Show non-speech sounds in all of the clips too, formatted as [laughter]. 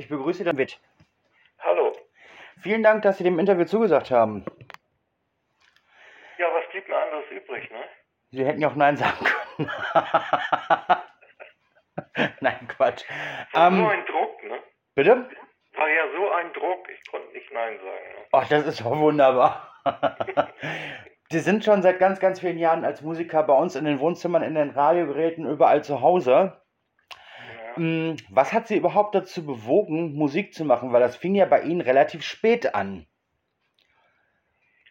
Ich begrüße Witt. Hallo. Vielen Dank, dass Sie dem Interview zugesagt haben. Ja, was blieb mir anderes übrig, ne? Sie hätten ja auch Nein sagen können. [laughs] Nein, Quatsch. War Ähm, so ein Druck, ne? bitte? War ja so ein Druck, ich konnte nicht Nein sagen. Ne? Ach, das ist doch wunderbar. [laughs] Sie sind schon seit ganz, ganz vielen Jahren als Musiker bei uns in den Wohnzimmern, in den Radiogeräten, überall zu Hause. Ja. Hm, Was hat Sie überhaupt dazu bewogen, Musik zu machen? Weil das fing ja bei Ihnen relativ spät an.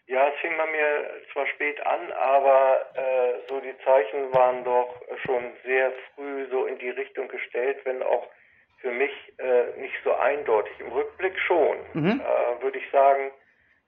ja, es fing bei mir zwar spät an, aber äh, so die Zeichen waren doch schon sehr früh so in die Richtung gestellt, wenn auch für mich äh, nicht so eindeutig. Im Rückblick schon, Mhm. äh, würde ich sagen,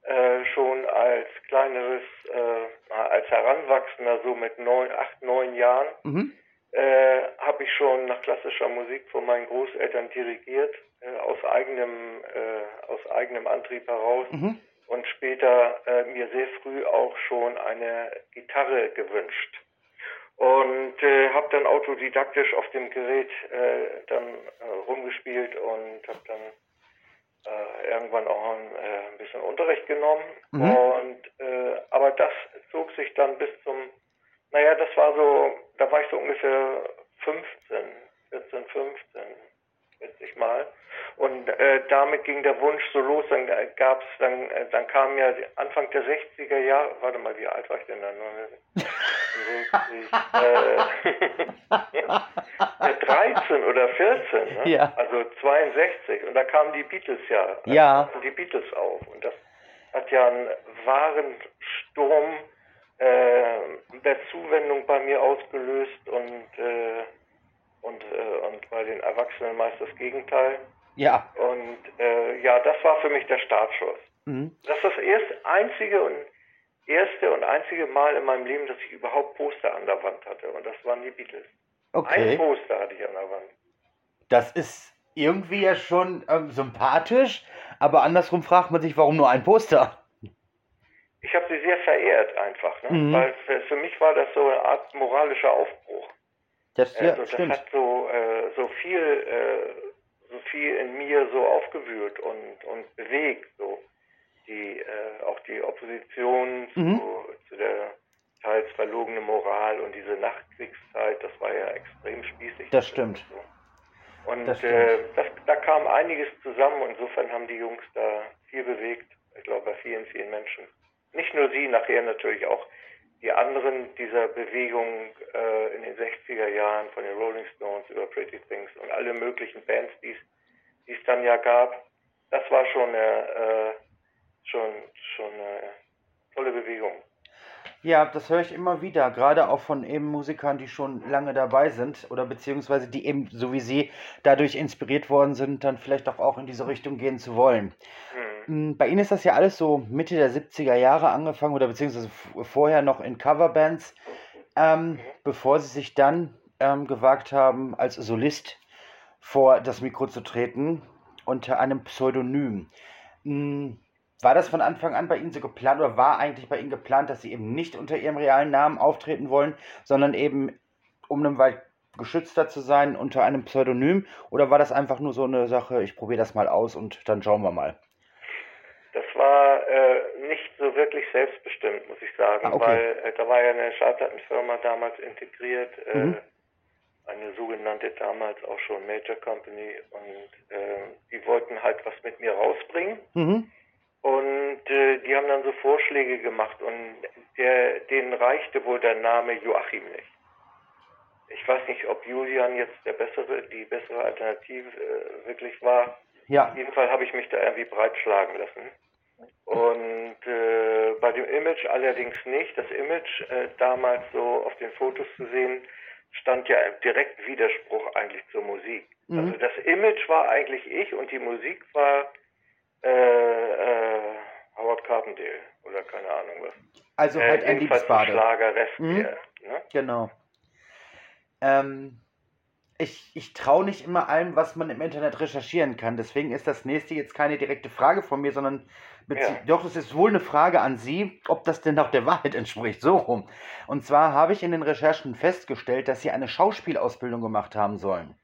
äh, schon als kleineres, äh, als Heranwachsender, so mit neun, acht, neun Jahren, Mhm. Äh, habe ich schon nach klassischer Musik von meinen Großeltern dirigiert, äh, aus eigenem, äh, aus eigenem Antrieb heraus Mhm. und später äh, mir sehr früh auch schon eine Gitarre gewünscht. Und äh, habe dann autodidaktisch auf dem Gerät äh, dann äh, rumgespielt und habe dann äh, irgendwann auch ein, äh, ein bisschen Unterricht genommen. Mhm. Und äh, aber das zog sich dann bis zum, naja, das war so, da war ich so ungefähr 15, 14, 15, schätze ich mal. Und äh, damit ging der Wunsch so los, dann gab's, dann, äh, dann kam ja Anfang der 60er Jahre, warte mal, wie alt war ich denn dann? 69, äh, [laughs] 13 oder 14, ne? Ja. also 62. Und da kamen die Beatles ja, Ja. die Beatles auf. Und das hat ja einen wahren Sturm äh, der Zuwendung bei mir ausgelöst und, äh, und, äh, und bei den Erwachsenen meist Gegenteil. Ja. Und äh, ja, das war für mich der Startschuss. Mhm. Das ist das erste, einzige und erste und einzige Mal in meinem Leben, dass ich überhaupt Poster an der Wand hatte. Und das waren die Beatles. Ein Okay. Poster hatte ich an der Wand. Das ist irgendwie ja schon ähm, sympathisch, aber andersrum fragt man sich, warum nur ein Poster? Ich habe sie sehr verehrt einfach, ne? Mhm. weil für, für mich war das so eine Art moralischer Aufbruch. Das, ja, also das stimmt. hat so, äh, so viel, äh, viel in mir so aufgewühlt und, und bewegt, so die, äh, auch die Opposition Mhm. zu, zu der teils verlogenen Moral und diese Nachkriegszeit, das war ja extrem spießig. Das stimmt. So. Und Das stimmt. äh, das, da kam einiges zusammen. Insofern haben die Jungs da viel bewegt. Ich glaube, bei vielen, vielen Menschen. Nicht nur sie, nachher natürlich auch die anderen dieser Bewegung äh, in den 60er Jahren, von den Rolling Stones über Pretty Things und alle möglichen Bands, die es die es dann ja gab. Das war schon eine, äh, schon, schon eine tolle Bewegung. Ja, das höre ich immer wieder, gerade auch von eben Musikern, die schon lange dabei sind oder beziehungsweise die eben, so wie Sie, dadurch inspiriert worden sind, dann vielleicht auch, auch in diese Richtung gehen zu wollen. Hm. Mm, Bei Ihnen ist das ja alles so Mitte der 70er Jahre angefangen oder beziehungsweise vorher noch in Coverbands, ähm, bevor Sie sich dann ähm, gewagt haben, als Solist vor das Mikro zu treten unter einem Pseudonym. Mm, War das von Anfang an bei Ihnen so geplant oder war eigentlich bei Ihnen geplant, dass Sie eben nicht unter Ihrem realen Namen auftreten wollen, sondern eben, um einem weit geschützter zu sein, unter einem Pseudonym? Oder war das einfach nur so eine Sache, ich probiere das mal aus und dann schauen wir mal? Das war äh, nicht so wirklich selbstbestimmt, muss ich sagen, Ah, okay. weil äh, da war ja eine Schallplattenfirma damals integriert, äh, Mhm. Eine sogenannte damals auch schon Major Company und äh, die wollten halt was mit mir rausbringen Mhm. und äh, die haben dann so Vorschläge gemacht und der, denen reichte wohl der Name Joachim nicht. Ich weiß nicht, ob Julian jetzt der bessere, die bessere Alternative äh, wirklich war. Ja. Auf jeden Fall habe ich mich da irgendwie breitschlagen lassen. Und äh, bei dem Image allerdings nicht. Das Image äh, damals so auf den Fotos zu sehen, stand ja im direkten Widerspruch eigentlich zur Musik. Mhm. Also das Image war eigentlich ich und die Musik war äh, äh, Howard Carpendale oder keine Ahnung was. Also Äh, halt ein jedenfalls ein Liebesbade. Schlagerrest, Mhm. der, ne? Genau. Ähm, ich ich traue nicht immer allem, was man im Internet recherchieren kann. Deswegen ist das nächste jetzt keine direkte Frage von mir, sondern Ja. doch, es ist wohl eine Frage an Sie, ob das denn auch der [laughs] Wahrheit entspricht. So rum. Und zwar habe ich in den Recherchen festgestellt, dass Sie eine Schauspielausbildung gemacht haben sollen.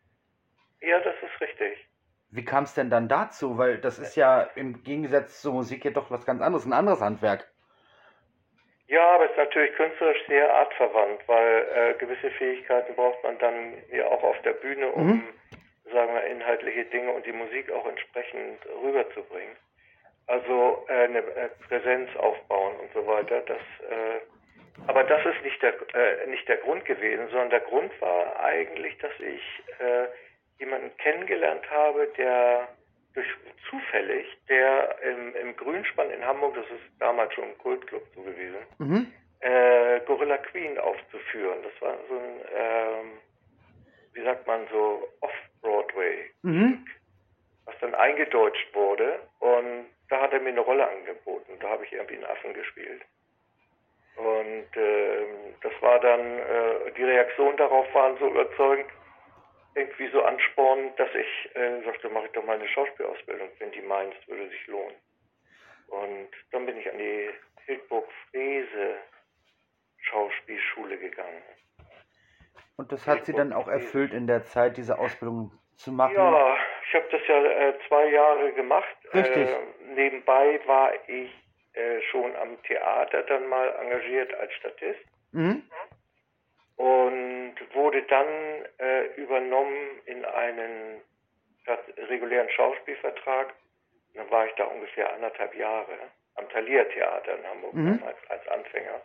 Ja, das ist richtig. wie kam es denn dann dazu? Weil das ist ja im Gegensatz zur Musik ja doch was ganz anderes, ein anderes Handwerk. Ja, aber es ist natürlich künstlerisch sehr artverwandt, weil äh, gewisse Fähigkeiten braucht man dann ja auch auf der Bühne, um, mhm. sagen wir, inhaltliche Dinge und die Musik auch entsprechend rüberzubringen. Also äh, eine äh, Präsenz aufbauen und so weiter. Das, äh, aber das ist nicht der, äh, nicht der Grund gewesen, sondern der Grund war eigentlich, dass ich äh, jemanden kennengelernt habe, der durch zufällig, der im, im Grünspann in Hamburg, das ist damals schon ein Kultclub so gewesen, mhm. äh, Gorilla Queen aufzuführen. Das war so ein, ähm, wie sagt man so, Off-Broadway, mhm. was dann eingedeutscht wurde. Und da hat er mir eine Rolle angeboten. Da habe ich irgendwie einen Affen gespielt. Und äh, das war dann, äh, die Reaktionen darauf waren so überzeugend, irgendwie so anspornend, dass ich äh, sagte, mache ich doch mal eine Schauspielausbildung, wenn die meinst, würde sich lohnen. Und dann bin ich an die Hildburg Frese Schauspielschule gegangen. Und das hat Hildburg sie dann auch erfüllt in der Zeit, diese Ausbildung zu machen? Ja, ich habe das ja äh, zwei Jahre gemacht. Richtig. Äh, nebenbei war ich äh, schon am Theater dann mal engagiert als Statist. Mhm und wurde dann äh, übernommen in einen regulären Schauspielvertrag. Und dann war ich da ungefähr anderthalb Jahre am Thalia Theater in Hamburg mhm. als, als Anfänger.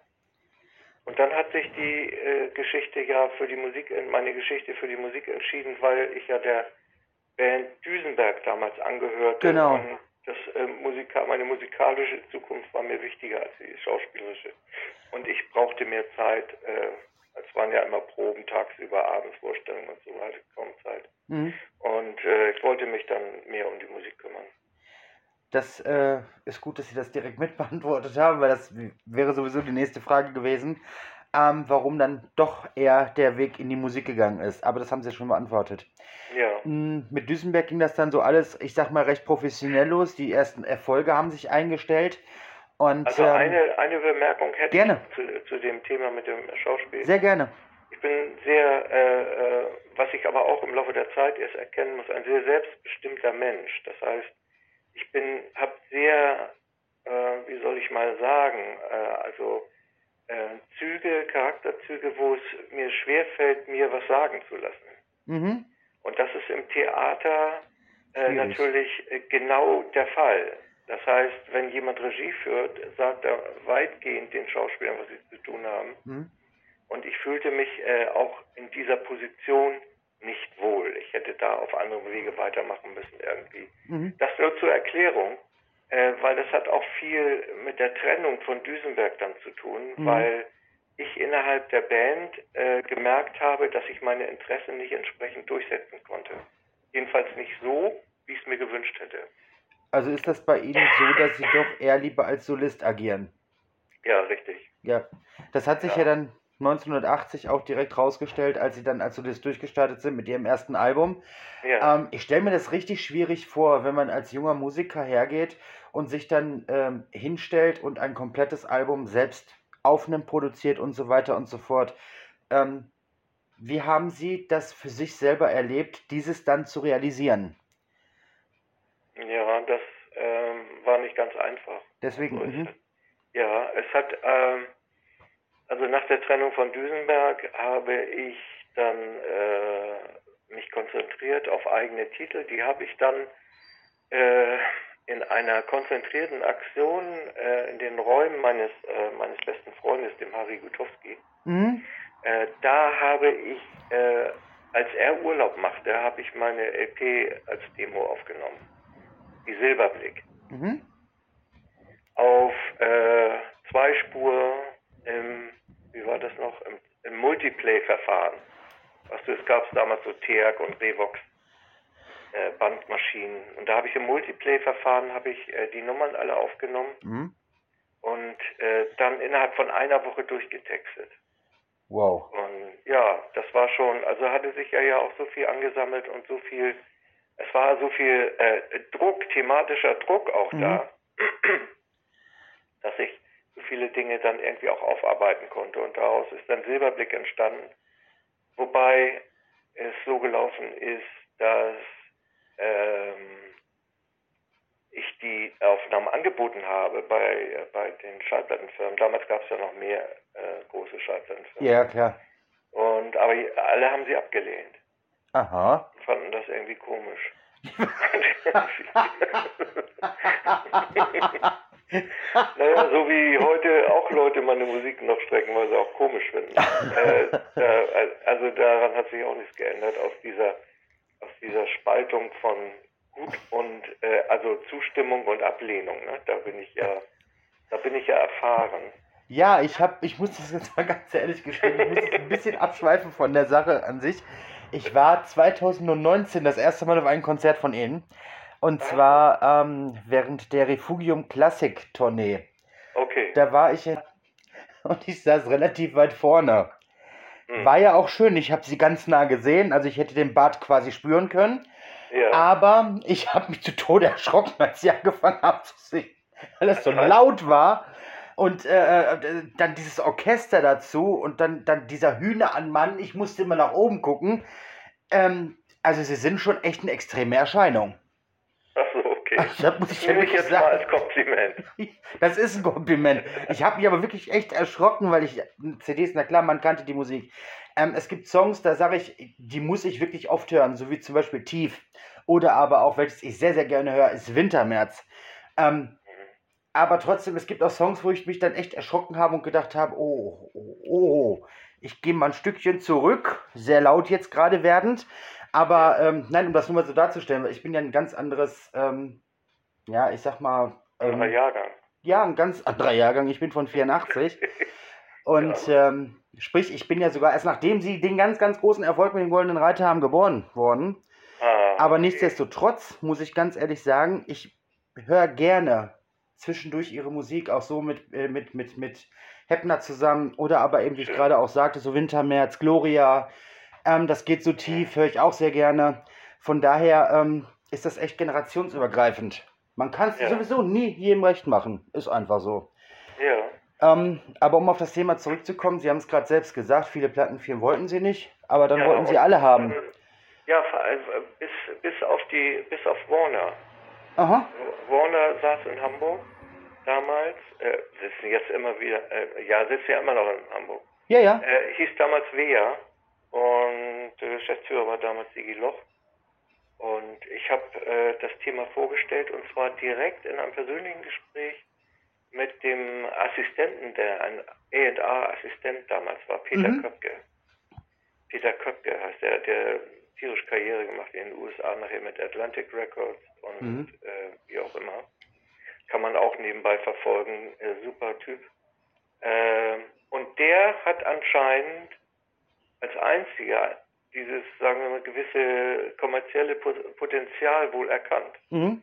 Und dann hat sich die äh, Geschichte ja für die Musik, meine Geschichte für die Musik entschieden, weil ich ja der Band Düsenberg damals angehörte. Genau. Und das, äh, Musika meine musikalische Zukunft war mir wichtiger als die schauspielerische. Und ich brauchte mehr Zeit, äh, es waren ja immer Proben tagsüber, abends Vorstellungen und so weiter, kaum Zeit. Mhm. Und äh, ich wollte mich dann mehr um die Musik kümmern. Das äh, ist gut, dass Sie das direkt [laughs] mitbeantwortet haben, weil das wäre sowieso die nächste Frage gewesen, ähm, warum dann doch eher der Weg in die Musik gegangen ist. Aber das haben Sie ja schon beantwortet. Ja. Mhm, mit Düsenberg ging das dann so alles, ich sag mal, recht professionell los. Die ersten Erfolge haben sich eingestellt. Und, also ähm, eine, eine Bemerkung hätte gerne. ich zu, zu dem Thema mit dem Schauspiel. Sehr gerne. Ich bin sehr, äh, äh, was ich aber auch im Laufe der Zeit erst erkennen muss, ein sehr selbstbestimmter Mensch. Das heißt, ich bin, habe sehr, äh, wie soll ich mal sagen, äh, also äh, Züge, Charakterzüge, wo es mir schwerfällt, mir was sagen zu lassen. Mhm. Und das ist im Theater äh, natürlich genau der Fall. Das heißt, wenn jemand Regie führt, sagt er weitgehend den Schauspielern, was sie zu tun haben. Mhm. Und ich fühlte mich äh, auch in dieser Position nicht wohl. Ich hätte da auf andere Wege weitermachen müssen irgendwie. Mhm. Das nur zur Erklärung, äh, weil das hat auch viel mit der Trennung von Düsenberg dann zu tun, mhm. weil ich innerhalb der Band äh, gemerkt habe, dass ich meine Interessen nicht entsprechend durchsetzen konnte. Jedenfalls nicht so, wie ich es mir gewünscht hätte. Also ist das bei Ihnen so, dass Sie doch eher lieber als Solist agieren? Ja, richtig. Ja, das hat sich ja, ja dann 1980 auch direkt rausgestellt, als Sie dann als Solist durchgestartet sind mit Ihrem ersten Album. Ja. Ähm, ich stelle mir das richtig schwierig vor, wenn man als junger Musiker hergeht und sich dann ähm, hinstellt und ein komplettes Album selbst aufnimmt, produziert und so weiter und so fort. Ähm, wie haben Sie das für sich selber erlebt, dieses dann zu realisieren? Ja, das ähm, war nicht ganz einfach. Deswegen. Also, mhm. Ja, es hat, ähm, also nach der Trennung von Düsenberg habe ich dann äh, mich konzentriert auf eigene Titel. Die habe ich dann äh, in einer konzentrierten Aktion äh, in den Räumen meines, äh, meines besten Freundes, dem Harry Gutowski, mhm. Äh, da habe ich, äh, als er Urlaub machte, habe ich meine LP als Demo aufgenommen die Silberblick. Mhm. Auf äh, zwei Spur im, wie war das noch, im, im Multiplay-Verfahren. Was du, es gab damals so TEAC und Revox äh, Bandmaschinen. Und da habe ich im Multiplay-Verfahren habe ich äh, die Nummern alle aufgenommen mhm. und äh, dann innerhalb von einer Woche durchgetextet. Wow. Und ja, das war schon, also hatte sich ja, ja auch so viel angesammelt und so viel es war so viel äh, Druck, thematischer Druck auch mhm. da, [clears throat] dass ich so viele Dinge dann irgendwie auch aufarbeiten konnte. Und daraus ist dann Silberblick entstanden. Wobei es so gelaufen ist, dass ähm, ich die Aufnahmen angeboten habe bei, bei den Schallplattenfirmen. Damals gab es ja noch mehr äh, große Schallplattenfirmen. Ja, klar. Und, aber alle haben sie abgelehnt. Aha. Fanden das irgendwie komisch. [laughs] naja, so wie heute auch Leute meine Musik noch streckenweise auch komisch finden. äh, da, also daran hat sich auch nichts geändert aus dieser, aus dieser Spaltung von gut und äh, also Zustimmung und Ablehnung. Ne? Da bin ich ja, da bin ich ja erfahren. Ja, ich habe, ich muss das jetzt mal [laughs] ganz ehrlich gestehen, ich muss ein bisschen abschweifen von der Sache an sich. Ich war 2019 das erste Mal auf einem Konzert von Ihnen. Und zwar ähm, während der Refugium Classic Tournee. Okay. Da war ich in, [laughs] und ich saß relativ weit vorne. Hm. War ja auch schön, ich habe sie ganz nah gesehen, also ich hätte den Bart quasi spüren können. Ja. Aber ich habe mich zu Tode erschrocken, als sie angefangen haben zu singen, weil es so laut war. Und äh, äh, dann dieses Orchester dazu und dann, dann dieser Hühner an Mann, ich musste immer nach oben gucken. Ähm, also sie sind schon echt eine extreme Erscheinung. Ach so, okay. [laughs] Das muss ich nehme ich jetzt mal sagen. als Kompliment. [laughs] Das ist ein Kompliment. Ich habe mich aber wirklich echt erschrocken, weil ich CDs, na klar, man kannte die Musik. Ähm, es gibt Songs, da sage ich, die muss ich wirklich oft hören, so wie zum Beispiel Tief. Oder aber auch, welches ich sehr, sehr gerne höre, ist Wintermärz. Ähm, aber trotzdem, es gibt auch Songs, wo ich mich dann echt erschrocken habe und gedacht habe, oh, oh, oh, ich gehe mal ein Stückchen zurück, sehr laut jetzt gerade werdend. Aber ähm, nein, um das nur mal so darzustellen, weil ich bin ja ein ganz anderes, ähm, ja, ich sag mal, ähm, Anderer Jahrgang. ja, ein ganz anderer Jahrgang. Ich bin von 84. [laughs] Und ähm, sprich, ich bin ja sogar erst nachdem sie den ganz, ganz großen Erfolg mit dem Goldenen Reiter haben geboren worden. Ah, Aber okay. nichtsdestotrotz muss ich ganz ehrlich sagen, ich höre gerne zwischendurch ihre Musik auch so mit, äh, mit, mit, mit Heppner zusammen oder aber eben, wie ich gerade auch sagte, so Wintermärz, Gloria. Ähm, das geht so tief, höre ich auch sehr gerne. Von daher ähm, ist das echt generationsübergreifend. Man kann es Ja. sowieso nie jedem recht machen. Ist einfach so. Ja. Ähm, aber um auf das Thema zurückzukommen, Sie haben es gerade selbst gesagt, viele Plattenfirmen wollten Sie nicht, aber dann ja, wollten Sie alle haben. Ja, vor allem, äh, bis, bis auf die, bis auf Warner. Aha. Warner saß in Hamburg damals, äh, sitzen jetzt immer wieder, äh, ja, sitzt ja immer noch in Hamburg. Ja, ja. Äh, hieß damals Wea und der Geschäftsführer war damals Sigi Loch. Und ich habe äh, das Thema vorgestellt und zwar direkt in einem persönlichen Gespräch mit dem Assistenten, der ein A&R-Assistent damals war, Peter Mhm. Köpke. Peter Köpke heißt der, der tierisch Karriere gemacht in den USA, nachher mit Atlantic Records und Mhm. äh, wie auch immer. Kann man auch nebenbei verfolgen, äh, super Typ. Ähm, und der hat anscheinend als einziger dieses, sagen wir mal, gewisse kommerzielle Pot- Potenzial wohl erkannt. Mhm.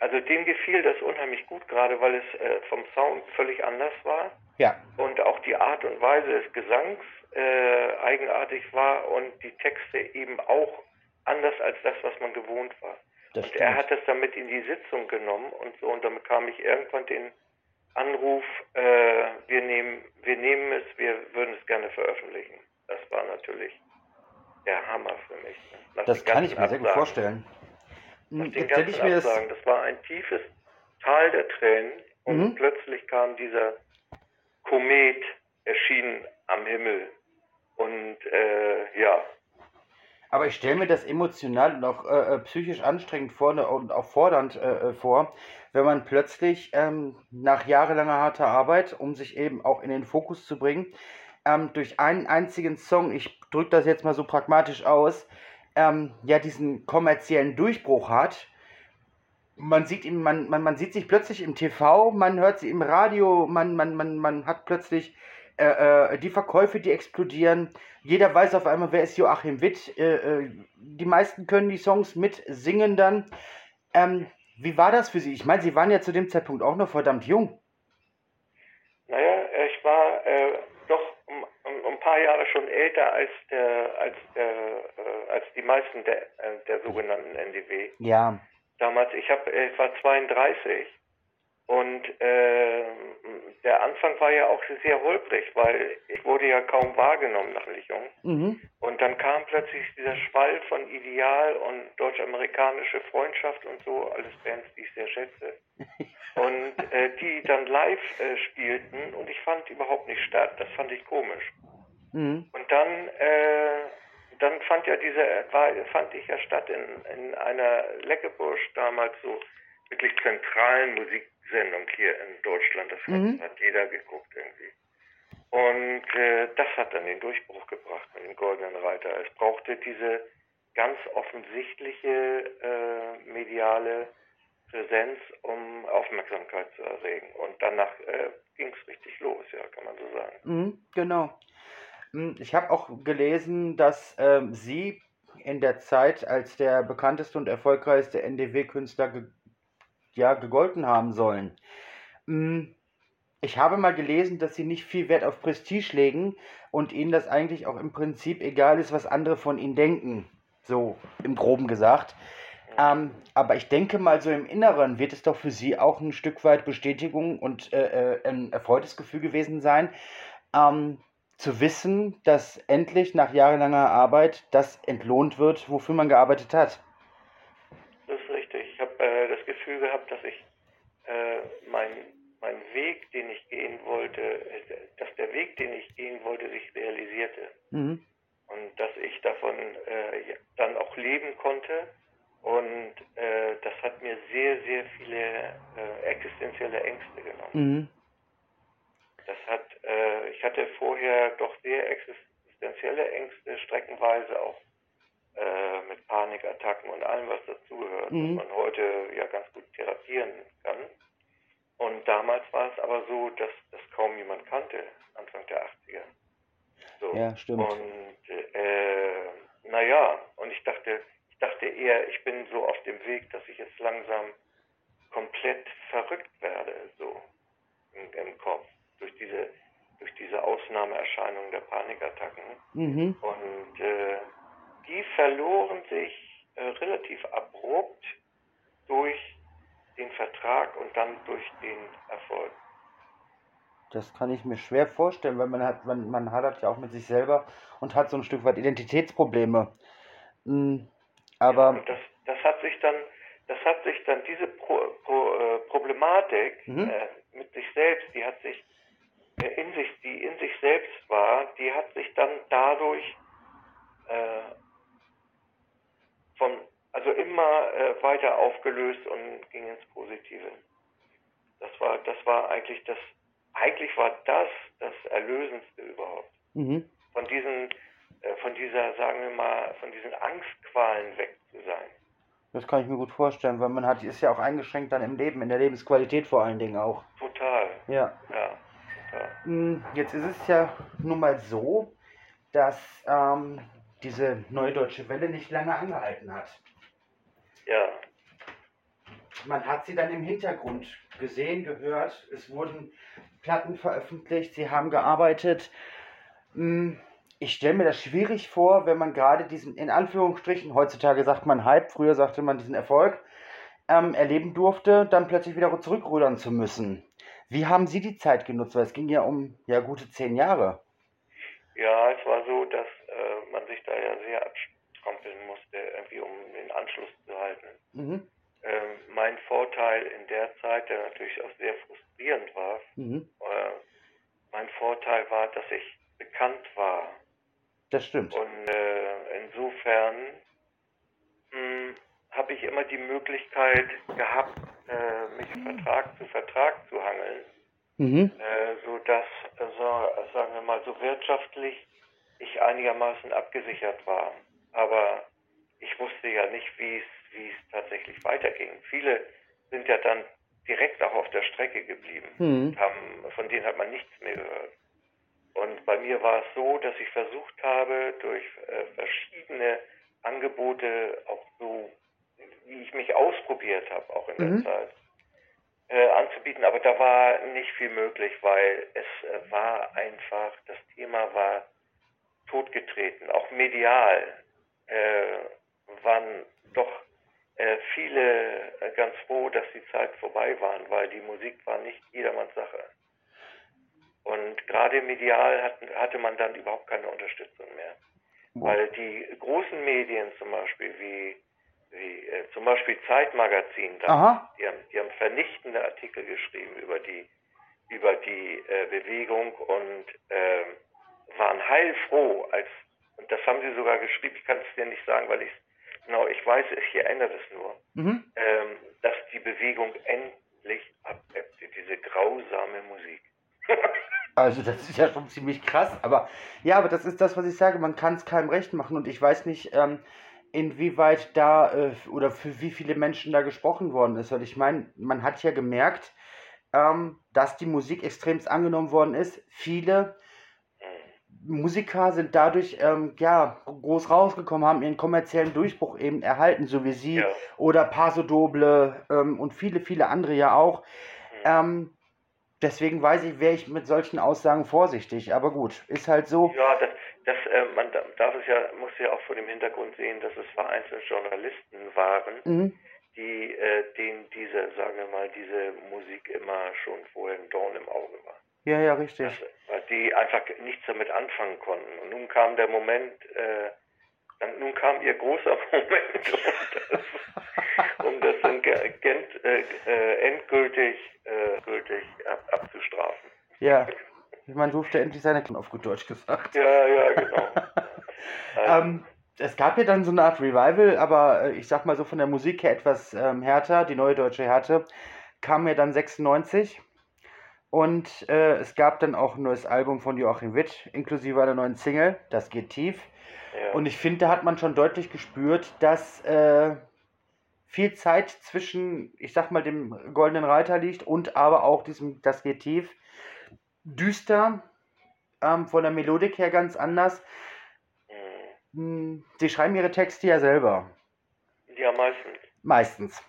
Also dem gefiel das unheimlich gut, gerade weil es äh, vom Sound völlig anders war Ja. und auch die Art und Weise des Gesangs äh, eigenartig war und die Texte eben auch anders als das, was man gewohnt war. Das Und er hat das dann mit in die Sitzung genommen und so und dann bekam ich irgendwann den Anruf, äh, wir nehmen, wir nehmen es, wir würden es gerne veröffentlichen. Das war natürlich der Hammer für mich. ne? Nach Das den kann ich ganzen mir sehr gut Absagen. vorstellen. Nach Hm, den hätte ich ganzen mir das. Absagen. Das war ein tiefes Tal der Tränen und Mhm. plötzlich kam dieser Komet, erschien am Himmel. Und äh, ja, Aber ich stelle mir das emotional und auch äh, äh, psychisch anstrengend vor ne, und auch fordernd äh, äh, vor, wenn man plötzlich ähm, nach jahrelanger harter Arbeit, um sich eben auch in den Fokus zu bringen, ähm, durch einen einzigen Song, ich drücke das jetzt mal so pragmatisch aus, ähm, ja diesen kommerziellen Durchbruch hat. Man sieht ihn, man, man, man sieht sich plötzlich im TV, man hört sie im Radio, man, man, man, man hat plötzlich äh, äh, die Verkäufe, die explodieren. Jeder weiß auf einmal, wer ist Joachim Witt. Äh, äh, die meisten können die Songs mitsingen dann. Ähm, wie war das für Sie? Ich meine, Sie waren ja zu dem Zeitpunkt auch noch verdammt jung. naja, ich war äh, doch um, um, ein paar Jahre schon älter als der, als der, äh, als die meisten der, äh, der sogenannten NDW. Ja. damals, ich, hab, äh, ich war 32 und äh, der Anfang war ja auch sehr holprig, weil ich wurde ja kaum wahrgenommen nach Lichung. Mhm. Und dann kam plötzlich dieser Schwall von Ideal und deutsch-amerikanische Freundschaft und so, alles Bands, die ich sehr schätze. [laughs] und äh, die dann live äh, spielten und ich fand überhaupt nicht statt. Das fand ich komisch. Mhm. Und dann, äh, dann fand ja diese, war, fand ich ja statt in, in einer Leckebusch damals so wirklich zentralen Musiksendung hier in Deutschland. Das mhm. hat, hat, jeder geguckt irgendwie. Und äh, das hat dann den Durchbruch gebracht mit dem Goldenen Reiter. Es brauchte diese ganz offensichtliche äh, mediale Präsenz, um Aufmerksamkeit zu erregen. Und danach äh, ging es richtig los, ja, kann man so sagen. Mhm, genau. Hm, ich habe auch gelesen, dass ähm, Sie in der Zeit als der bekannteste und erfolgreichste NDW-Künstler ja, gegolten haben sollen. Hm, ich habe mal gelesen, dass Sie nicht viel Wert auf Prestige legen und Ihnen das eigentlich auch im Prinzip egal ist, was andere von Ihnen denken. So im groben gesagt. Ähm, aber ich denke mal, so im Inneren wird es doch für Sie auch ein Stück weit Bestätigung und äh, äh, ein erfreutes Gefühl gewesen sein, ähm, zu wissen, dass endlich nach jahrelanger Arbeit das entlohnt wird, wofür man gearbeitet hat. Das ist richtig. Ich habe äh, das Gefühl gehabt, dass ich äh, mein, mein Weg, den ich gehen wollte, dass der Weg, den ich gehen wollte, sich realisierte. Mhm. Und dass ich davon äh, dann auch leben konnte und äh, das hat mir sehr, sehr viele äh, existenzielle Ängste genommen. Mhm. Das hat, äh, ich hatte vorher doch sehr existenzielle Ängste, streckenweise auch äh, mit Panikattacken und allem, was dazugehört, mhm. was man heute ja ganz gut therapieren kann. Und damals war es aber so, dass das kaum jemand kannte, Anfang der 80er. So. Ja, stimmt. Und äh, naja, und ich dachte, dachte eher, ich bin so auf dem Weg, dass ich jetzt langsam komplett verrückt werde, so im, im Kopf, durch diese, durch diese Ausnahmeerscheinung der Panikattacken. Mhm. Und äh, die verloren sich äh, relativ abrupt durch Vertrag und dann durch den Erfolg. Das kann ich mir schwer vorstellen, weil man hat, man, man hadert ja auch mit sich selber und hat so ein Stück weit Identitätsprobleme. Hm, aber ja, das, das hat sich dann, das hat sich dann diese Pro, Pro, äh, Problematik mhm. äh, mit sich selbst, die hat sich äh, in sich, die in sich selbst war, die hat sich dann dadurch äh, von, also immer äh, weiter aufgelöst und ging ins Positive. Das war, das war eigentlich das, eigentlich war das das Erlösendste überhaupt. Mhm. Von diesen äh, von dieser, sagen wir mal, von diesen Angstqualen weg zu sein. Das kann ich mir gut vorstellen, weil man hat, ist ja auch eingeschränkt dann im Leben, in der Lebensqualität vor allen Dingen auch. Total. Ja. Ja, total. Hm, jetzt ist es ja nun mal so, dass ähm, diese neue deutsche Welle nicht lange angehalten hat. Ja. Man hat sie dann im Hintergrund gesehen, gehört. Es wurden Platten veröffentlicht, sie haben gearbeitet. Hm, ich stelle mir das schwierig vor, wenn man gerade diesen, in Anführungsstrichen, heutzutage sagt man Hype, früher sagte man diesen Erfolg, ähm, erleben durfte, dann plötzlich wieder zurückrudern zu müssen. Wie haben Sie die Zeit genutzt? Weil es ging ja um ja gute zehn Jahre. Ja, es war so, dass äh, man sich da ja sehr abstrampeln musste, irgendwie um den Anschluss zu halten. Mhm. Ähm, mein Vorteil in der Zeit, der natürlich auch sehr frustrierend war, mhm. äh, mein Vorteil war, dass ich bekannt war das stimmt. Und äh, insofern hm, habe ich immer die Möglichkeit gehabt, äh, mich Vertrag zu Vertrag zu hangeln, mhm. äh, sodass, also, sagen wir mal, so wirtschaftlich ich einigermaßen abgesichert war. Aber ich wusste ja nicht, wie es wie es tatsächlich weiterging. Viele sind ja dann direkt auch auf der Strecke geblieben. Mhm. Haben, von denen hat man nichts mehr gehört. Und bei mir war es so, dass ich versucht habe, durch äh, verschiedene Angebote, auch so, wie ich mich ausprobiert habe, auch in mhm. der Zeit, äh, anzubieten. Aber da war nicht viel möglich, weil es äh, war einfach, das Thema war totgetreten. Auch medial waren doch äh, viele äh, ganz froh, dass die Zeit vorbei war, weil die Musik war nicht jedermanns Sache. Und gerade medial hat, hatte man dann überhaupt keine Unterstützung mehr. Weil die großen Medien zum Beispiel wie wie äh, zum Beispiel Zeitmagazin, da, die, haben, die haben vernichtende Artikel geschrieben über die, über die äh, Bewegung und äh, waren heilfroh, als, und das haben sie sogar geschrieben, ich kann es dir nicht sagen, weil ich genau, ich weiß es, ich erinnere das nur, Mhm. ähm, dass die Bewegung endlich abebbte, diese grausame Musik. [laughs] Also das ist ja schon ziemlich krass, aber ja, aber das ist das, was ich sage, man kann es keinem recht machen und ich weiß nicht, ähm, inwieweit da äh, oder für wie viele Menschen da gesprochen worden ist, weil ich meine, man hat ja gemerkt, ähm, dass die Musik extremst angenommen worden ist. Viele Musiker sind dadurch ähm, ja groß rausgekommen, haben ihren kommerziellen Durchbruch eben erhalten, so wie sie Ja. oder Paso Doble ähm, und viele, viele andere ja auch. Ähm, deswegen weiß ich, wäre ich mit solchen Aussagen vorsichtig. Aber gut, ist halt so. Ja, das, das äh, man da- darf es ja, muss ja auch vor dem Hintergrund sehen, dass es vereinzelt Journalisten waren, Mhm. die, äh, denen diese, sagen wir mal, diese Musik immer schon vorher ein Dorn im Auge war. Ja, ja, richtig. Das, die einfach nichts damit anfangen konnten. Und nun kam der Moment, äh, dann, nun kam ihr großer [laughs] Moment, um das, um das Gent, äh, äh, endgültig äh, gültig ab, abzustrafen. Ja. Man durfte endlich seine Kinder auf gut Deutsch gesagt. Ja, ja, genau. [laughs] Also, Ähm, es gab ja dann so eine Art Revival, aber äh, ich sag mal so von der Musik her etwas ähm, härter, die neue deutsche Härte, kam ja dann 96. Und äh, es gab dann auch ein neues Album von Joachim Witt, inklusive einer neuen Single, Das geht tief. ja. Und ich finde, da hat man schon deutlich gespürt, dass äh, viel Zeit zwischen, ich sag mal, dem Goldenen Reiter liegt und aber auch diesem Das geht tief. Düster, ähm, von der Melodik her ganz anders. Hm. Hm, Sie schreiben ihre Texte ja selber, Ja, meistens. meistens.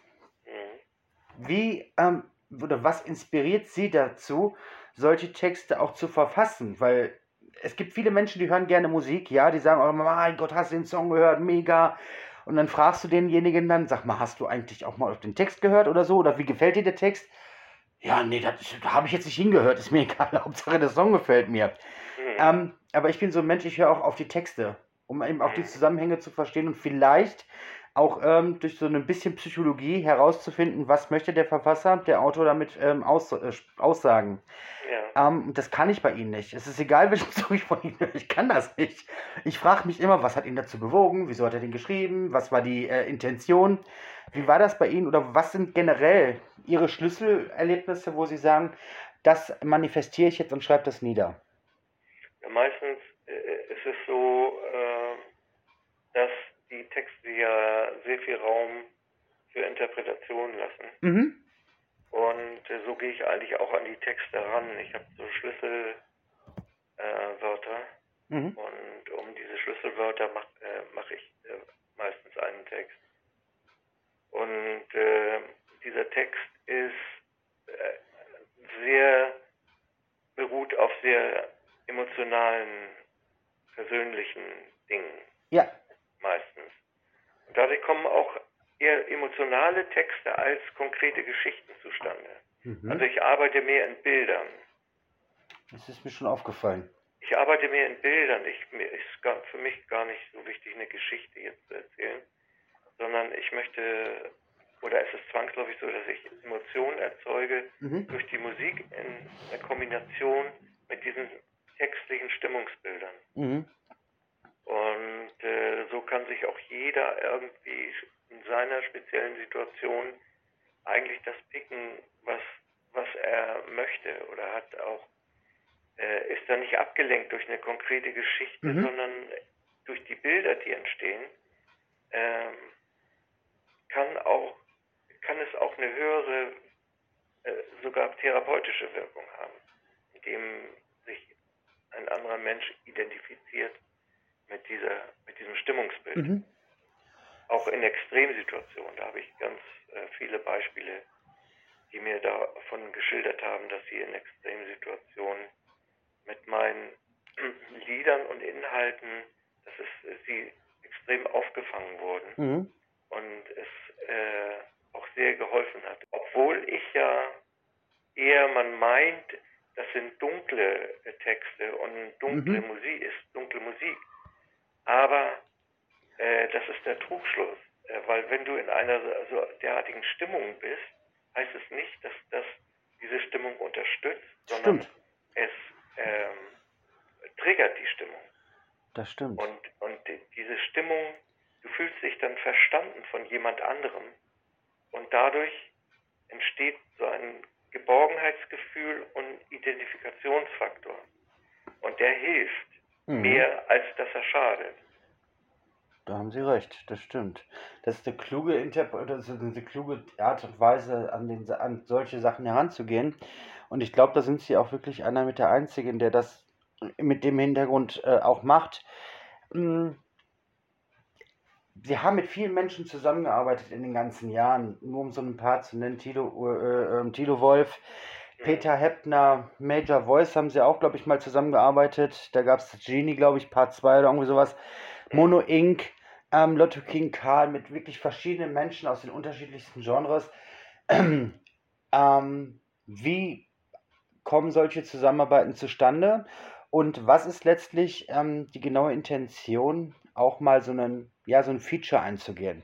Hm. Wie ähm, oder was inspiriert Sie dazu, solche Texte auch zu verfassen? Weil es gibt viele Menschen, die hören gerne Musik, ja, die sagen, oh mein Gott, hast du den Song gehört, mega. Und dann fragst du denjenigen dann, sag mal, hast du eigentlich auch mal auf den Text gehört oder so? Oder wie gefällt dir der Text? Ja, nee, da habe ich jetzt nicht hingehört, ist mir [laughs] egal, Hauptsache der Song gefällt mir. Hm. Ähm, aber ich bin so ein Mensch, ich höre auch auf die Texte, um eben auch die Zusammenhänge zu verstehen und vielleicht auch ähm, durch so ein bisschen Psychologie herauszufinden, was möchte der Verfasser, der Autor damit ähm, aus, äh, aussagen. ja. Ähm, das kann ich bei Ihnen nicht. Es ist egal, [laughs] welchen Song ich von Ihnen höre, ich kann das nicht. Ich frage mich immer, was hat ihn dazu bewogen, wieso hat er den geschrieben, was war die äh, Intention, wie war das bei Ihnen oder was sind generell Ihre Schlüsselerlebnisse, wo Sie sagen, das manifestiere ich jetzt und schreibe das nieder. Ja, meistens äh, ist es so, äh, dass die Texte ja sehr viel Raum für Interpretation lassen. Mhm. Und äh, so gehe ich eigentlich auch an die Texte ran. Ich habe so Schlüsselwörter äh. Mhm. und um diese Schlüsselwörter mache äh, mach ich äh, meistens einen Text. Und äh, dieser Text ist äh, sehr beruht auf sehr emotionalen, persönlichen Dingen Ja. Meistens. Und dadurch kommen auch eher emotionale Texte als konkrete Geschichten zustande. Mhm. Also ich arbeite mehr in Bildern. Das ist mir schon aufgefallen. Ich arbeite mehr in Bildern. Ich, mir ist gar, für mich gar nicht so wichtig, eine Geschichte jetzt zu erzählen, sondern ich möchte, oder es ist zwangsläufig so, dass ich Emotionen erzeuge Mhm. durch die Musik in der Kombination mit diesen textlichen Stimmungsbildern. Mhm. Und äh, so kann sich auch jeder irgendwie in seiner speziellen Situation eigentlich das picken, was, was er möchte oder hat auch, äh, ist da nicht abgelenkt durch eine konkrete Geschichte, Mhm. sondern durch die Bilder, die entstehen, ähm, kann auch, kann es auch eine höhere, äh, sogar therapeutische Wirkung haben, indem sich ein anderer Mensch identifiziert mit dieser, mit diesem Stimmungsbild. Mhm. Auch in Extremsituationen, da habe ich ganz äh, viele Beispiele, die mir davon geschildert haben, dass sie in Extremsituationen mit meinen [clears throat] Liedern und Inhalten, dass es äh, sie extrem aufgefangen wurden Mhm. und es äh, auch sehr geholfen hat. Obwohl ich ja eher man meint, das sind dunkle äh, Texte und dunkle Mhm. Musik ist dunkle Musik. Aber äh, das ist der Trugschluss. Äh, weil wenn du in einer so derartigen Stimmung bist, heißt es nicht, dass das diese Stimmung unterstützt, sondern Stimmt. es ähm, triggert die Stimmung. Das stimmt. Und, und die- diese Stimmung, du fühlst dich dann verstanden von jemand anderem und dadurch entsteht so ein Geborgenheitsgefühl und Identifikationsfaktor. Und der hilft Mhm. mehr, als dass er schadet. Da haben Sie recht, das stimmt. Das ist eine kluge Interpre oder so eine kluge Art und Weise, an, den, an solche Sachen heranzugehen. Und ich glaube, da sind Sie auch wirklich einer mit der Einzigen, der das mit dem Hintergrund äh, auch macht. Mm. Sie haben mit vielen Menschen zusammengearbeitet in den ganzen Jahren, nur um so ein paar zu nennen, Tilo, äh, äh, Tilo Wolf, Peter Heppner, Major Voice haben sie auch, glaube ich, mal zusammengearbeitet. Da gab es Genie, glaube ich, Part 2 oder irgendwie sowas. Mono Inc., ähm, Lotto King Karl mit wirklich verschiedenen Menschen aus den unterschiedlichsten Genres. [clears throat] ähm, wie kommen solche Zusammenarbeiten zustande? Und was ist letztlich ähm, die genaue Intention, auch mal so einen, ja, so ein Feature einzugehen?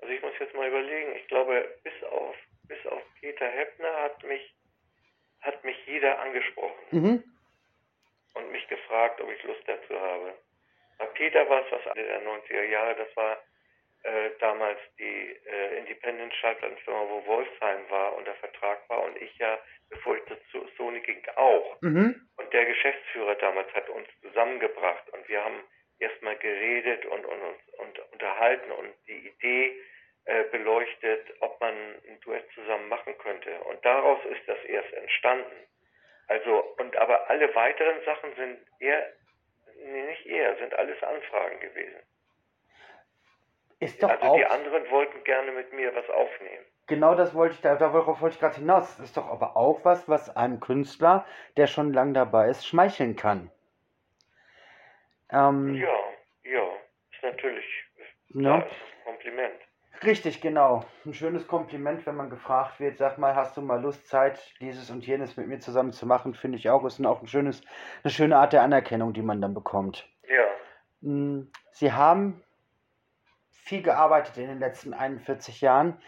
Also ich muss jetzt mal überlegen, ich glaube, bis auf, bis auf Peter Heppner hat mich, hat mich jeder angesprochen Mhm. und mich gefragt, ob ich Lust dazu habe. Peter war es was Ende der 90er Jahre, das war äh, damals die äh, Independent Schallplattenfirma, wo Wolfsheim war, unter Vertrag war und ich ja, bevor ich zu Sony ging, auch. Mhm. Und der Geschäftsführer damals hat uns zusammengebracht und wir haben erstmal geredet und, und uns und unterhalten und die Idee äh, beleuchtet, ob man ein Duett zusammen machen könnte. Und daraus ist das erst entstanden. Also, und aber alle weiteren Sachen sind eher, nee, nicht eher, sind alles Anfragen gewesen. Ist doch also auch. die anderen wollten gerne mit mir was aufnehmen. Genau das wollte ich, da, darauf wollte ich gerade hinaus. Das ist doch aber auch was, was einem Künstler, der schon lang dabei ist, schmeicheln kann. Ähm, Ja, ja, ist natürlich, ne? ja, ist ein Kompliment. Richtig, genau. Ein schönes Kompliment, wenn man gefragt wird, sag mal, hast du mal Lust, Zeit, dieses und jenes mit mir zusammen zu machen, finde ich auch. Ist auch ein schönes, eine schöne Art der Anerkennung, die man dann bekommt. Ja, Mm, Sie haben viel gearbeitet in den letzten 41 Jahren.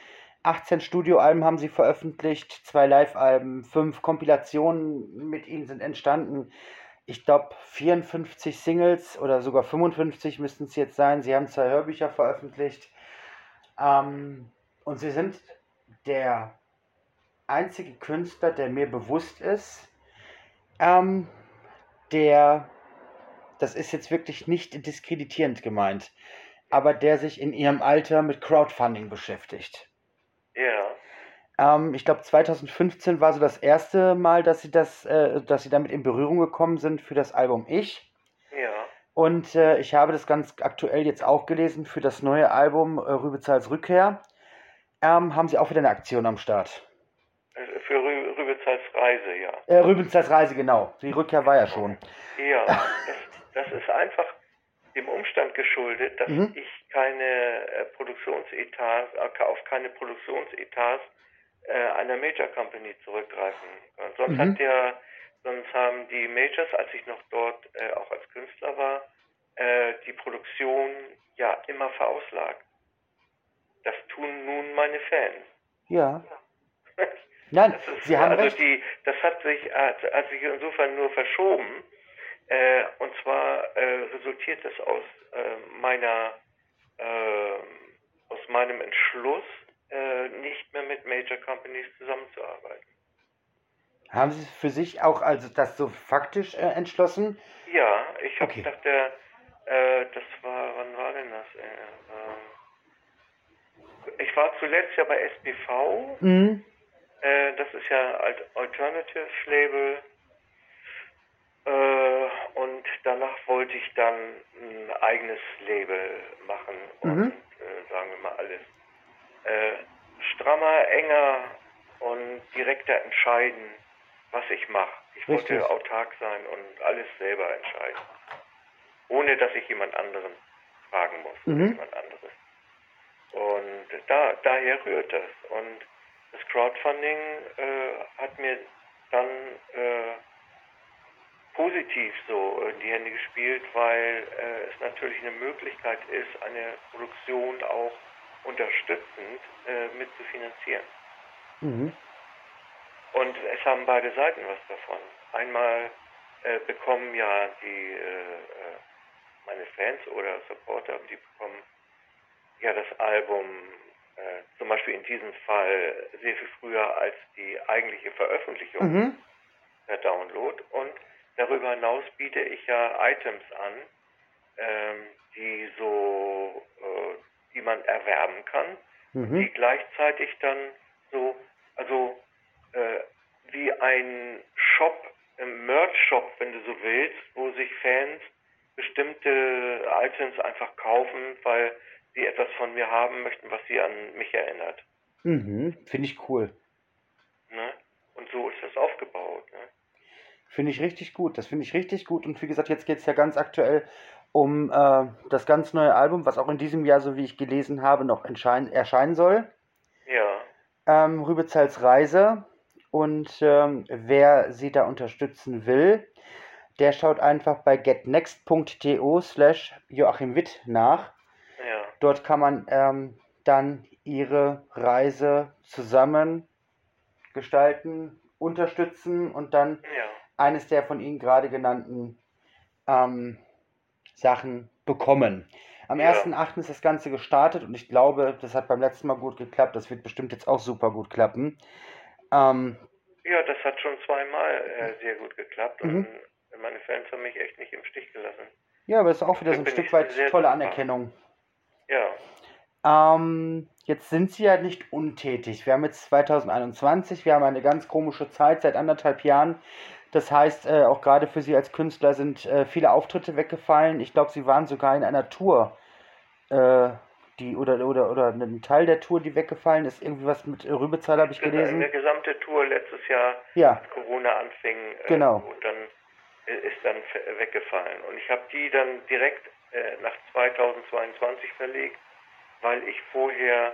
18 Studioalben haben Sie veröffentlicht, zwei Live-Alben, fünf Kompilationen mit Ihnen sind entstanden. Ich glaube, 54 Singles oder sogar 55 müssten es jetzt sein. Sie haben zwei Hörbücher veröffentlicht. Ähm, und Sie sind der einzige Künstler, der mir bewusst ist, ähm, der das ist jetzt wirklich nicht diskreditierend gemeint, aber der sich in ihrem Alter mit Crowdfunding beschäftigt. ja, Ähm, ich glaube, 2015 war so das erste Mal, dass sie, das, äh, dass sie damit in Berührung gekommen sind für das Album Ich. Und äh, ich habe das ganz aktuell jetzt auch gelesen für das neue Album äh, Rübezahls Rückkehr. Ähm, haben sie auch wieder eine Aktion am Start. Äh, Für Rü Rübezals Reise, ja. Äh, Rübezahls Reise, genau. Die Rückkehr war ja schon. Ja, [laughs] das, das ist einfach dem Umstand geschuldet, dass Mhm. ich keine äh, Produktionsetats, äh, auf keine Produktionsetats äh, einer Major Company zurückgreifen kann. Sonst Mhm. hat der, sonst haben die Majors, als ich noch dort äh, auch als Künstler war, äh, die Produktion ja immer verauslagt. Das tun nun meine Fans. Ja. [laughs] Nein, Das ist, Sie haben also recht. die, das hat sich, hat, hat sich insofern nur verschoben. Äh, und zwar äh, resultiert das aus äh, meiner, äh, aus meinem Entschluss, nicht mehr mit Major Companies zusammenzuarbeiten. Haben Sie für sich auch also das so faktisch äh, entschlossen? Ja, ich habe Okay. nach der, äh, das war, wann war denn das? Äh, ähm, ich war zuletzt ja bei SPV. Mhm. Äh, das ist ja Alt Alternative Label. Äh, und danach wollte ich dann ein eigenes Label machen und Mhm. äh, sagen wir mal alles äh, strammer, enger und direkter entscheiden, was ich mache. Ich wollte Richtig. autark sein und alles selber entscheiden. Ohne dass ich jemand anderen fragen muss. Mhm. Jemand anderes. Und da, daher rührt das. Und das Crowdfunding äh, hat mir dann äh, positiv so in die Hände gespielt, weil äh, es natürlich eine Möglichkeit ist, eine Produktion auch unterstützend äh, mit zu finanzieren. Mhm. Und es haben beide Seiten was davon. Einmal äh, bekommen ja die äh, äh, meine Fans oder Supporter, die bekommen ja das Album äh, zum Beispiel in diesem Fall sehr viel früher als die eigentliche Veröffentlichung mhm. per Download. Und darüber hinaus biete ich ja Items an, ähm, die so, äh, die man erwerben kann, mhm. die gleichzeitig dann so, also äh, wie ein Shop, ein Merch-Shop, wenn du so willst, wo sich Fans bestimmte Items einfach kaufen, weil sie etwas von mir haben möchten, was sie an mich erinnert. Mhm, finde ich cool. Ne? Und so ist das aufgebaut. Ne? Finde ich richtig gut. Das finde ich richtig gut. Und wie gesagt, jetzt geht es ja ganz aktuell um äh, das ganz neue Album, was auch in diesem Jahr, so wie ich gelesen habe, noch erscheinen soll. Ja. Ähm, Rübezals Reise. Und ähm, wer sie da unterstützen will, der schaut einfach bei getnext.to slash Joachim Witt nach. Ja. Dort kann man ähm, dann ihre Reise zusammen gestalten, unterstützen und dann ja. eines der von Ihnen gerade genannten ähm, Sachen bekommen. Am ja. 1.8. ist das Ganze gestartet und ich glaube, das hat beim letzten Mal gut geklappt. Das wird bestimmt jetzt auch super gut klappen. Ähm, ja, das hat schon zweimal äh, sehr gut geklappt mhm. und meine Fans haben mich echt nicht im Stich gelassen. Ja, aber es ist auch wieder so ein Stück weit tolle Anerkennung. Ja. Ähm, jetzt sind Sie ja nicht untätig. Wir haben jetzt 2021, wir haben eine ganz komische Zeit seit anderthalb Jahren. Das heißt, äh, auch gerade für Sie als Künstler sind äh, viele Auftritte weggefallen. Ich glaube, Sie waren sogar in einer Tour, äh, die oder oder oder ein Teil der Tour, die weggefallen ist. Irgendwie was mit Rübezahl habe ich gelesen. Eine gesamte Tour letztes Jahr, ja. als Corona anfing. Äh, genau. Und dann äh, ist dann weggefallen. Und ich habe die dann direkt äh, nach 2022 verlegt, weil ich vorher,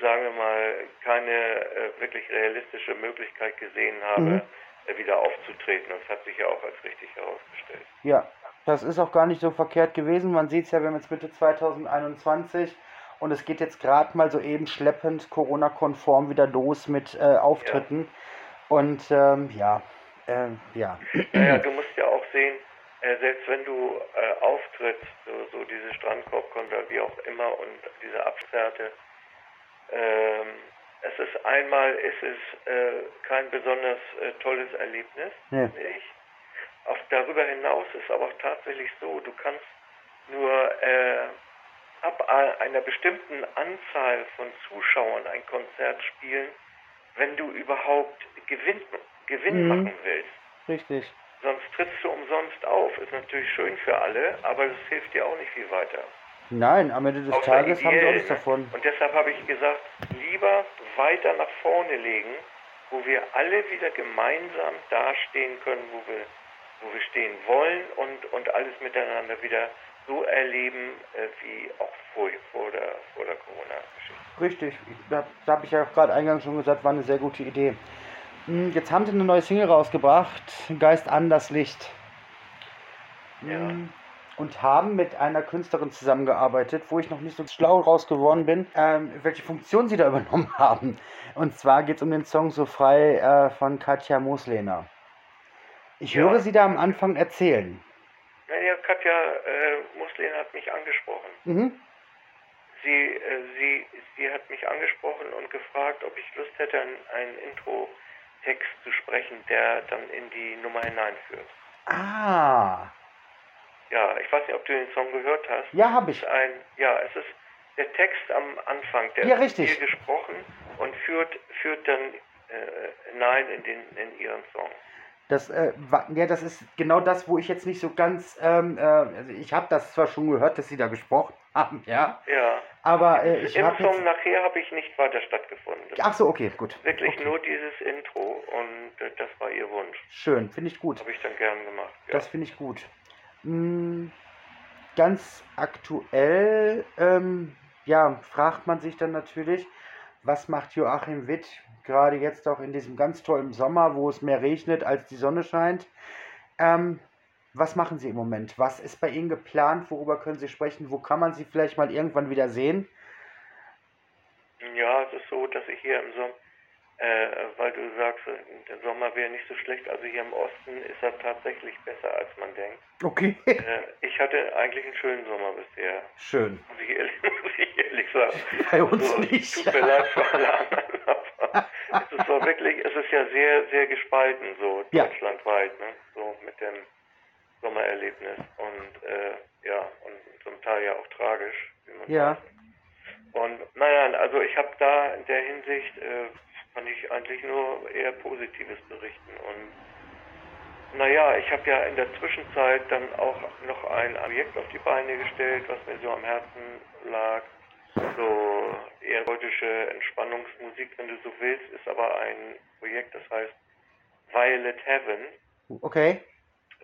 sagen wir mal, keine äh, wirklich realistische Möglichkeit gesehen habe, mhm. äh, wieder aufzutreten. Und es hat sich ja auch als richtig herausgestellt. Ja, das ist auch gar nicht so verkehrt gewesen. Man sieht es ja, wir haben jetzt Mitte 2021 und es geht jetzt gerade mal so eben schleppend, Corona-konform wieder los mit äh, Auftritten. Ja. Und ähm, ja, ähm, ja. Naja, du musst ja auch sehen, äh, selbst wenn du äh, auftrittst, so, so diese Strandkorbkonter, wie auch immer, und diese Absperrte, ähm, es ist einmal, es ist äh, kein besonders äh, tolles Erlebnis, ja. ich. Auf, darüber hinaus ist aber auch tatsächlich so, du kannst nur äh, ab einer bestimmten Anzahl von Zuschauern ein Konzert spielen, wenn du überhaupt Gewinn, Gewinn mhm. machen willst. Richtig. Sonst trittst du umsonst auf. Ist natürlich schön für alle, aber das hilft dir auch nicht viel weiter. Nein, am Ende des Außer Tages ideell, haben sie auch nichts davon. Und deshalb habe ich gesagt, lieber weiter nach vorne legen, wo wir alle wieder gemeinsam dastehen können, wo wir, wo wir stehen wollen und, und alles miteinander wieder so erleben, äh, wie auch vor, vor der, vor der Corona-Geschichte. Richtig, da, da habe ich ja gerade eingangs schon gesagt, war eine sehr gute Idee. Hm, jetzt haben sie eine neue Single rausgebracht, Geist an das Licht. Ja. Hm, und haben mit einer Künstlerin zusammengearbeitet, wo ich noch nicht so schlau raus geworden bin, ähm, welche Funktion sie da [laughs] übernommen haben. Und zwar geht es um den Song So frei äh, von Katja Moslehner. Ich ja. höre sie da am Anfang erzählen. Naja, Katja äh, Moslehner hat mich angesprochen. Mhm. Sie, äh, sie, sie hat mich angesprochen und gefragt, ob ich Lust hätte, ein, ein Intro Text zu sprechen, der dann in die Nummer hineinführt. Ah. Ja, ich weiß nicht, ob du den Song gehört hast. Ja, habe ich. Ein, ja, es ist der Text am Anfang, der ja, richtig. ist hier gesprochen und führt, führt dann äh, hinein in, den, in ihren Song. Das, äh, ja, das ist genau das, wo ich jetzt nicht so ganz, ähm, äh, also ich habe das zwar schon gehört, dass sie da gesprochen [laughs] haben, ja. Ja. Aber äh, ich habe. Im Song nachher habe ich nicht weiter stattgefunden. Ach so, okay, gut. Wirklich okay. nur dieses Intro und äh, das war ihr Wunsch. Schön, finde ich gut. Habe ich dann gern gemacht. Ja. Das finde ich gut. Hm, ganz aktuell, ähm, ja, fragt man sich dann natürlich, was macht Joachim Witt gerade jetzt auch in diesem ganz tollen Sommer, wo es mehr regnet als die Sonne scheint? Ähm, was machen Sie im Moment? Was ist bei Ihnen geplant? Worüber können Sie sprechen? Wo kann man Sie vielleicht mal irgendwann wieder sehen? Ja, es ist so, dass ich hier im Sommer, äh, weil du sagst, der Sommer wäre nicht so schlecht, also hier im Osten ist er tatsächlich besser, als man denkt. Okay. Äh, ich hatte eigentlich einen schönen Sommer bisher. Schön. Muss ich ehrlich, [laughs] muss ich ehrlich sagen. Bei uns Also, nicht. Tut mir leid für alle anderen, [laughs] aber es ist so wirklich, es ist ja sehr, sehr gespalten, so Ja. deutschlandweit, ne? so mit dem Sommererlebnis und äh, ja, und zum Teil ja auch tragisch, wie man Ja. weiß. Und naja, also ich habe da in der Hinsicht, äh, kann ich eigentlich nur eher Positives berichten und naja, ich habe ja in der Zwischenzeit dann auch noch ein Projekt auf die Beine gestellt, was mir so am Herzen lag. So erotische Entspannungsmusik, wenn du so willst, ist aber ein Projekt, das heißt Violet Heaven. Okay.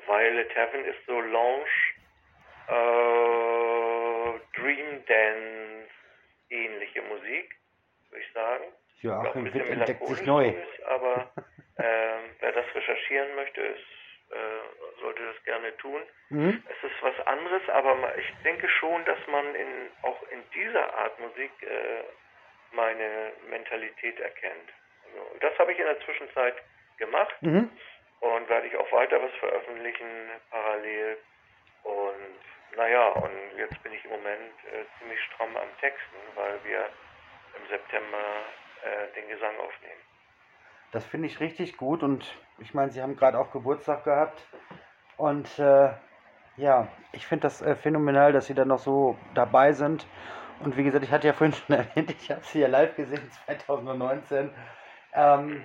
Violet Heaven ist so Lounge, äh, Dream Dance ähnliche Musik, würde ich sagen. Joachim Witt entdeckt sich neu. aber [laughs] ähm, wer das recherchieren möchte, ist, äh, sollte das gerne tun. Mhm. Es ist was anderes, aber ich denke schon, dass man in, auch in dieser Art Musik äh, meine Mentalität erkennt. Also, und das habe ich in der Zwischenzeit gemacht Mhm. und werde ich auch weiter was veröffentlichen parallel. Und naja, und jetzt bin ich im Moment äh, ziemlich stramm am Texten, weil wir im September äh, den Gesang aufnehmen. Das finde ich richtig gut und ich meine, Sie haben gerade auch Geburtstag gehabt und äh, ja, ich finde das äh, phänomenal, dass Sie da noch so dabei sind. Und wie gesagt, ich hatte ja vorhin schon [laughs] erwähnt, ich habe Sie ja live gesehen [laughs] 2019. Ähm,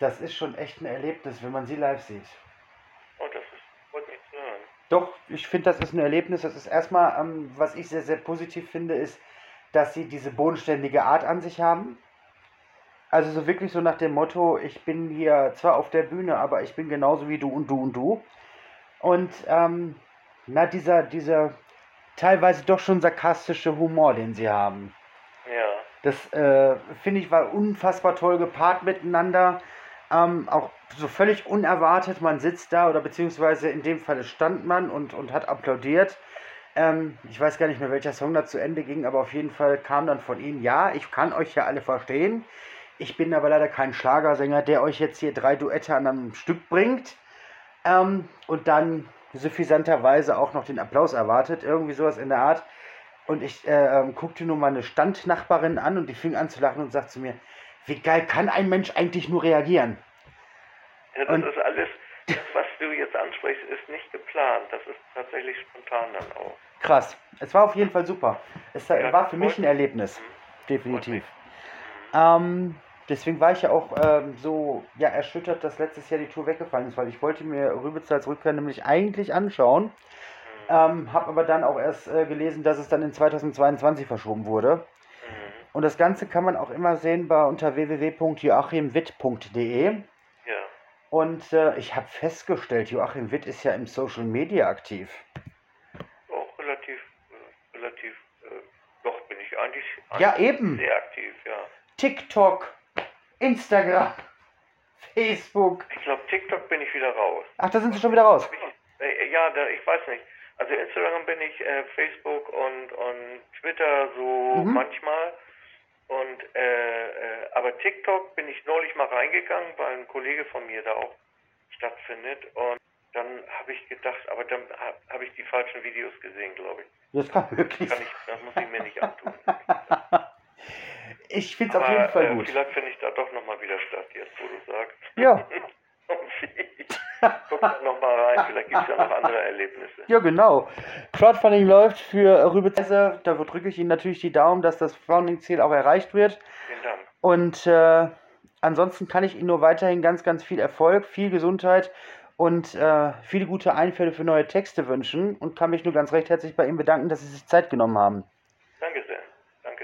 das ist schon echt ein Erlebnis, wenn man Sie live sieht. Und das ist, freut mich zu hören. Doch, ich finde, das ist ein Erlebnis. Das ist erstmal, ähm, was ich sehr, sehr positiv finde, ist, dass sie diese bodenständige Art an sich haben. Also so wirklich so nach dem Motto, ich bin hier zwar auf der Bühne, aber ich bin genauso wie du und du und du. Und ähm, na, dieser, dieser teilweise doch schon sarkastische Humor, den sie haben. Ja, Das äh, finde ich war unfassbar toll gepaart miteinander. Ähm, auch so völlig unerwartet. Man sitzt da oder beziehungsweise in dem Fall stand man und, und hat applaudiert. Ähm, ich weiß gar nicht mehr, welcher Song da zu Ende ging, aber auf jeden Fall kam dann von ihnen, ja, ich kann euch ja alle verstehen. Ich bin aber leider kein Schlagersänger, der euch jetzt hier drei Duette an einem Stück bringt. Ähm, und dann suffisanterweise auch noch den Applaus erwartet, irgendwie sowas in der Art. Und ich äh, ähm, guckte nur meine Standnachbarin an und die fing an zu lachen und sagte zu mir, wie geil kann ein Mensch eigentlich nur reagieren? ja das Und- ist alles, das, was du jetzt ansprichst, ist nicht geplant. Das ist tatsächlich spontan dann auch. Krass. Es war auf jeden Fall super. Es Ja, war für mich ein. Erlebnis. Mhm. Definitiv. Ähm, deswegen war ich ja auch ähm, so ja, erschüttert, dass letztes Jahr die Tour weggefallen ist, weil ich wollte mir Rübezahl Rückkehr nämlich eigentlich anschauen. Ähm, habe aber dann auch erst äh, gelesen, dass es dann in 2022 verschoben wurde. Mhm. Und das Ganze kann man auch immer sehen bei unter www.joachimwitt.de. Ja. Und äh, ich habe festgestellt, Joachim Witt ist ja im Social Media aktiv. Auch relativ, äh, relativ, äh, doch bin ich eigentlich, Ja, eigentlich eben. sehr aktiv, ja. TikTok, Instagram, Facebook. Ich glaube, TikTok bin ich wieder raus. Ach, da sind sie schon wieder raus. Ich, ja, da, ich weiß nicht. Also Instagram bin ich, äh, Facebook und, und Twitter so Mhm. manchmal. Und äh, äh, aber TikTok bin ich neulich mal reingegangen, weil ein Kollege von mir da auch stattfindet. Und dann habe ich gedacht, aber dann habe hab ich die falschen Videos gesehen, glaube ich. Das kann wirklich Kann ich, das muss ich mir nicht antun. [laughs] Ich finde es auf jeden Fall äh, gut. Vielleicht finde ich da doch nochmal wieder statt, jetzt wo du sagst. Ja. [laughs] Guck da nochmal rein, vielleicht gibt es ja noch andere Erlebnisse. Ja, genau. Crowdfunding läuft für Rübezahl. Da drücke ich Ihnen natürlich die Daumen, dass das Founding-Ziel auch erreicht wird. Vielen Dank. Und äh, ansonsten kann ich Ihnen nur weiterhin ganz, ganz viel Erfolg, viel Gesundheit und äh, viele gute Einfälle für neue Texte wünschen und kann mich nur ganz recht herzlich bei Ihnen bedanken, dass Sie sich Zeit genommen haben.